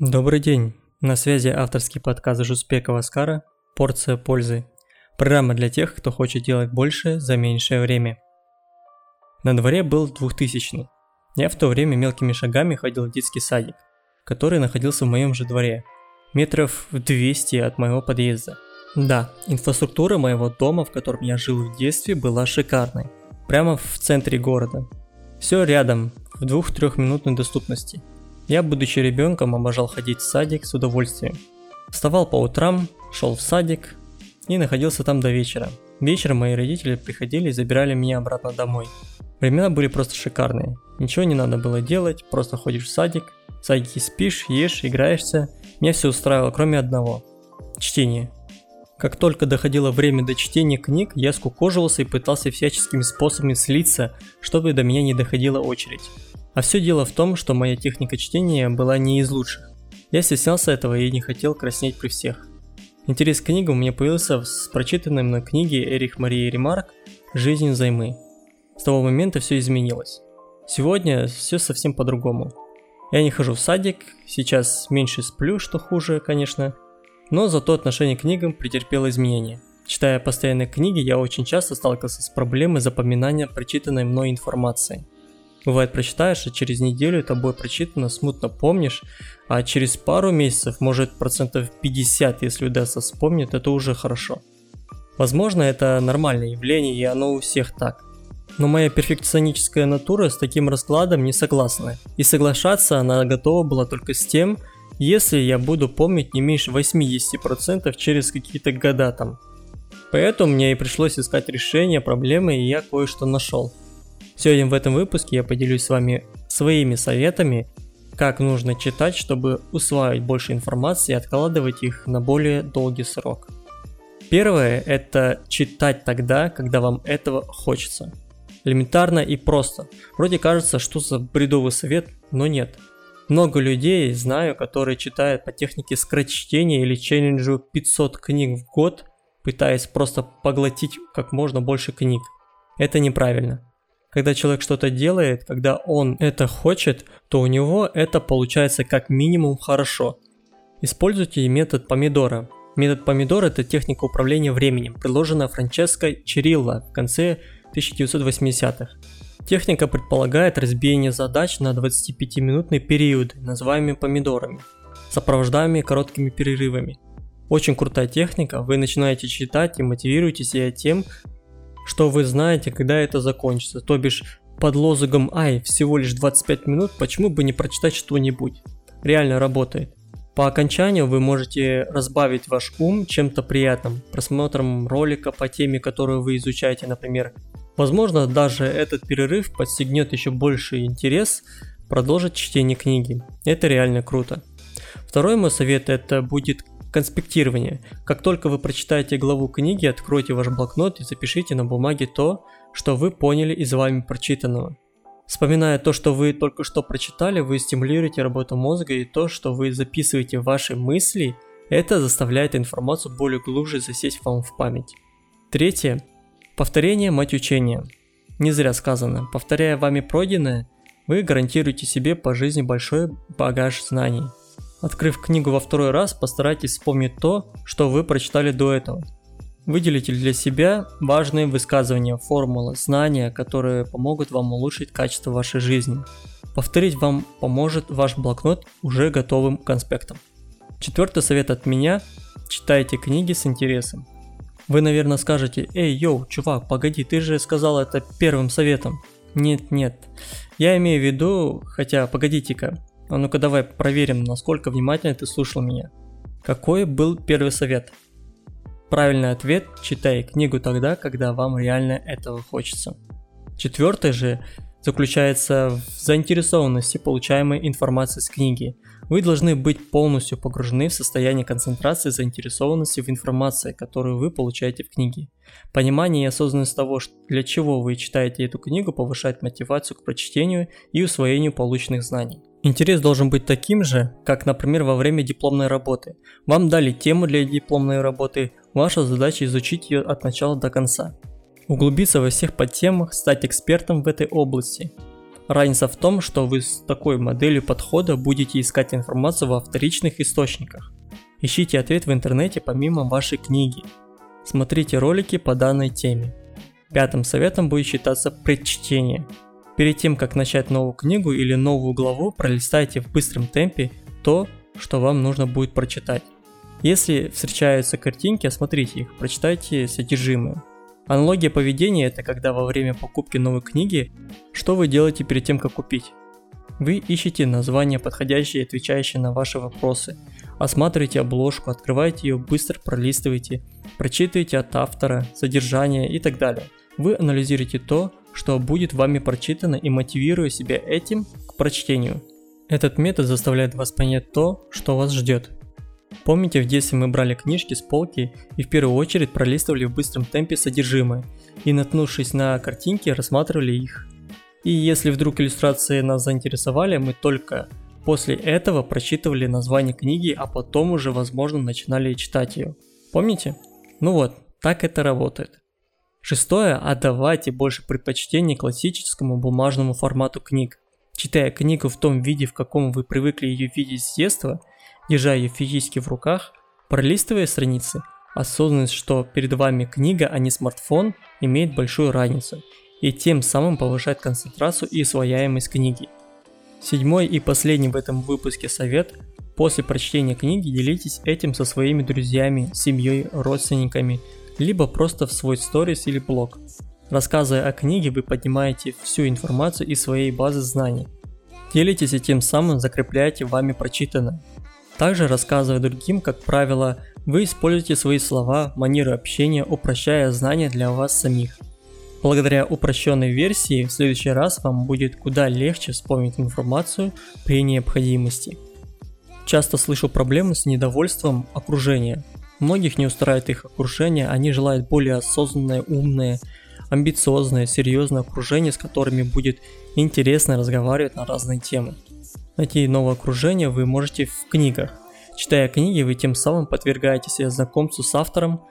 Добрый день. На связи авторский подкаст Жуспекова Скара «Порция пользы». Программа для тех, кто хочет делать больше за меньшее время. На дворе был 2000 Я в то время мелкими шагами ходил в детский садик, который находился в моем же дворе, метров в 200 от моего подъезда. Да, инфраструктура моего дома, в котором я жил в детстве, была шикарной. Прямо в центре города. Все рядом, в двух-трех минутной доступности – я, будучи ребенком, обожал ходить в садик с удовольствием. Вставал по утрам, шел в садик и находился там до вечера. Вечером мои родители приходили и забирали меня обратно домой. Времена были просто шикарные. Ничего не надо было делать, просто ходишь в садик, в садике спишь, ешь, играешься. Меня все устраивало, кроме одного – чтение. Как только доходило время до чтения книг, я скукоживался и пытался всяческими способами слиться, чтобы до меня не доходила очередь. А все дело в том, что моя техника чтения была не из лучших. Я стеснялся этого и не хотел краснеть при всех. Интерес к книгам у меня появился с прочитанной мной книги Эрих Марии Ремарк «Жизнь взаймы». С того момента все изменилось. Сегодня все совсем по-другому. Я не хожу в садик, сейчас меньше сплю, что хуже, конечно, но зато отношение к книгам претерпело изменения. Читая постоянные книги, я очень часто сталкивался с проблемой запоминания прочитанной мной информации – Бывает, прочитаешь, а через неделю тобой прочитано, смутно помнишь, а через пару месяцев, может процентов 50, если удастся вспомнить, это уже хорошо. Возможно, это нормальное явление, и оно у всех так. Но моя перфекционическая натура с таким раскладом не согласна. И соглашаться она готова была только с тем, если я буду помнить не меньше 80% через какие-то года там. Поэтому мне и пришлось искать решение проблемы, и я кое-что нашел – Сегодня в этом выпуске я поделюсь с вами своими советами, как нужно читать, чтобы усваивать больше информации и откладывать их на более долгий срок. Первое – это читать тогда, когда вам этого хочется. Элементарно и просто. Вроде кажется, что за бредовый совет, но нет. Много людей знаю, которые читают по технике скорочтения или челленджу 500 книг в год, пытаясь просто поглотить как можно больше книг. Это неправильно. Когда человек что-то делает, когда он это хочет, то у него это получается как минимум хорошо. Используйте метод помидора. Метод помидора – это техника управления временем, предложенная Франческо Чирилла в конце 1980-х. Техника предполагает разбиение задач на 25-минутные периоды, называемые помидорами, сопровождаемые короткими перерывами. Очень крутая техника, вы начинаете читать и мотивируете себя тем, что вы знаете, когда это закончится, то бишь под лозунгом «Ай, всего лишь 25 минут, почему бы не прочитать что-нибудь?» Реально работает. По окончанию вы можете разбавить ваш ум чем-то приятным, просмотром ролика по теме, которую вы изучаете, например. Возможно, даже этот перерыв подстегнет еще больше интерес продолжить чтение книги. Это реально круто. Второй мой совет это будет Конспектирование. Как только вы прочитаете главу книги, откройте ваш блокнот и запишите на бумаге то, что вы поняли из вами прочитанного. Вспоминая то, что вы только что прочитали, вы стимулируете работу мозга и то, что вы записываете ваши мысли, это заставляет информацию более глубже засесть вам в память. Третье. Повторение – мать учения. Не зря сказано, повторяя вами пройденное, вы гарантируете себе по жизни большой багаж знаний. Открыв книгу во второй раз, постарайтесь вспомнить то, что вы прочитали до этого. Выделите для себя важные высказывания, формулы, знания, которые помогут вам улучшить качество вашей жизни. Повторить вам поможет ваш блокнот уже готовым конспектом. Четвертый совет от меня – читайте книги с интересом. Вы, наверное, скажете, эй, йоу, чувак, погоди, ты же сказал это первым советом. Нет, нет. Я имею в виду, хотя, погодите-ка, а ну-ка давай проверим, насколько внимательно ты слушал меня. Какой был первый совет? Правильный ответ – читай книгу тогда, когда вам реально этого хочется. Четвертый же заключается в заинтересованности получаемой информации с книги. Вы должны быть полностью погружены в состояние концентрации заинтересованности в информации, которую вы получаете в книге. Понимание и осознанность того, для чего вы читаете эту книгу, повышает мотивацию к прочтению и усвоению полученных знаний. Интерес должен быть таким же, как, например, во время дипломной работы. Вам дали тему для дипломной работы, ваша задача изучить ее от начала до конца. Углубиться во всех подтемах, стать экспертом в этой области. Разница в том, что вы с такой моделью подхода будете искать информацию во вторичных источниках. Ищите ответ в интернете помимо вашей книги. Смотрите ролики по данной теме. Пятым советом будет считаться предчтение. Перед тем, как начать новую книгу или новую главу, пролистайте в быстром темпе то, что вам нужно будет прочитать. Если встречаются картинки, осмотрите их, прочитайте содержимое. Аналогия поведения – это когда во время покупки новой книги, что вы делаете перед тем, как купить? Вы ищете название, подходящее и отвечающее на ваши вопросы. Осматриваете обложку, открываете ее, быстро пролистываете, прочитываете от автора, содержание и так далее. Вы анализируете то, что будет вами прочитано и мотивируя себя этим к прочтению. Этот метод заставляет вас понять то, что вас ждет, Помните, в детстве мы брали книжки с полки и в первую очередь пролистывали в быстром темпе содержимое и, наткнувшись на картинки, рассматривали их. И если вдруг иллюстрации нас заинтересовали, мы только после этого прочитывали название книги, а потом уже, возможно, начинали читать ее. Помните? Ну вот, так это работает. Шестое, отдавайте больше предпочтения классическому бумажному формату книг. Читая книгу в том виде, в каком вы привыкли ее видеть с детства – держа ее физически в руках, пролистывая страницы, осознанность, что перед вами книга, а не смартфон, имеет большую разницу и тем самым повышает концентрацию и освояемость книги. Седьмой и последний в этом выпуске совет – после прочтения книги делитесь этим со своими друзьями, семьей, родственниками, либо просто в свой сторис или блог. Рассказывая о книге, вы поднимаете всю информацию из своей базы знаний. Делитесь и тем самым закрепляете вами прочитанное. Также рассказывая другим, как правило, вы используете свои слова, манеру общения, упрощая знания для вас самих. Благодаря упрощенной версии в следующий раз вам будет куда легче вспомнить информацию при необходимости. Часто слышу проблемы с недовольством окружения. Многих не устраивает их окружение, они желают более осознанное, умное, амбициозное, серьезное окружение, с которыми будет интересно разговаривать на разные темы. Найти новое окружение вы можете в книгах. Читая книги, вы тем самым подвергаете себя знакомству с автором,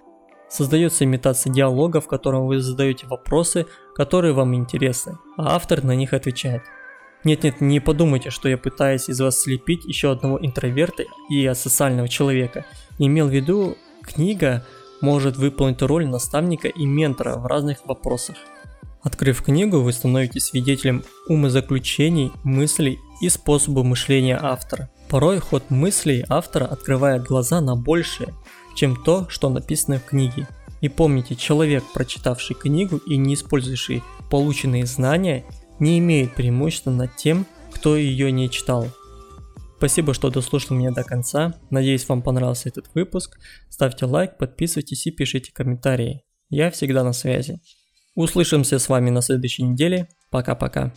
создается имитация диалога, в котором вы задаете вопросы, которые вам интересны, а автор на них отвечает. Нет-нет, не подумайте, что я пытаюсь из вас слепить еще одного интроверта и асоциального человека. Имел в виду, книга может выполнить роль наставника и ментора в разных вопросах. Открыв книгу, вы становитесь свидетелем умозаключений, мыслей и способа мышления автора. Порой ход мыслей автора открывает глаза на большее, чем то, что написано в книге. И помните, человек, прочитавший книгу и не использующий полученные знания, не имеет преимущества над тем, кто ее не читал. Спасибо, что дослушали меня до конца. Надеюсь, вам понравился этот выпуск. Ставьте лайк, подписывайтесь и пишите комментарии. Я всегда на связи. Услышимся с вами на следующей неделе. Пока-пока.